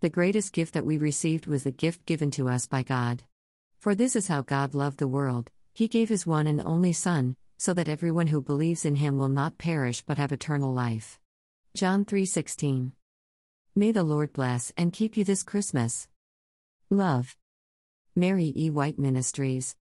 The greatest gift that we received was the gift given to us by God. For this is how God loved the world, He gave His one and only Son, so that everyone who believes in Him will not perish but have eternal life. John 3:16. May the Lord bless and keep you this Christmas. Love. Mary E. White Ministries.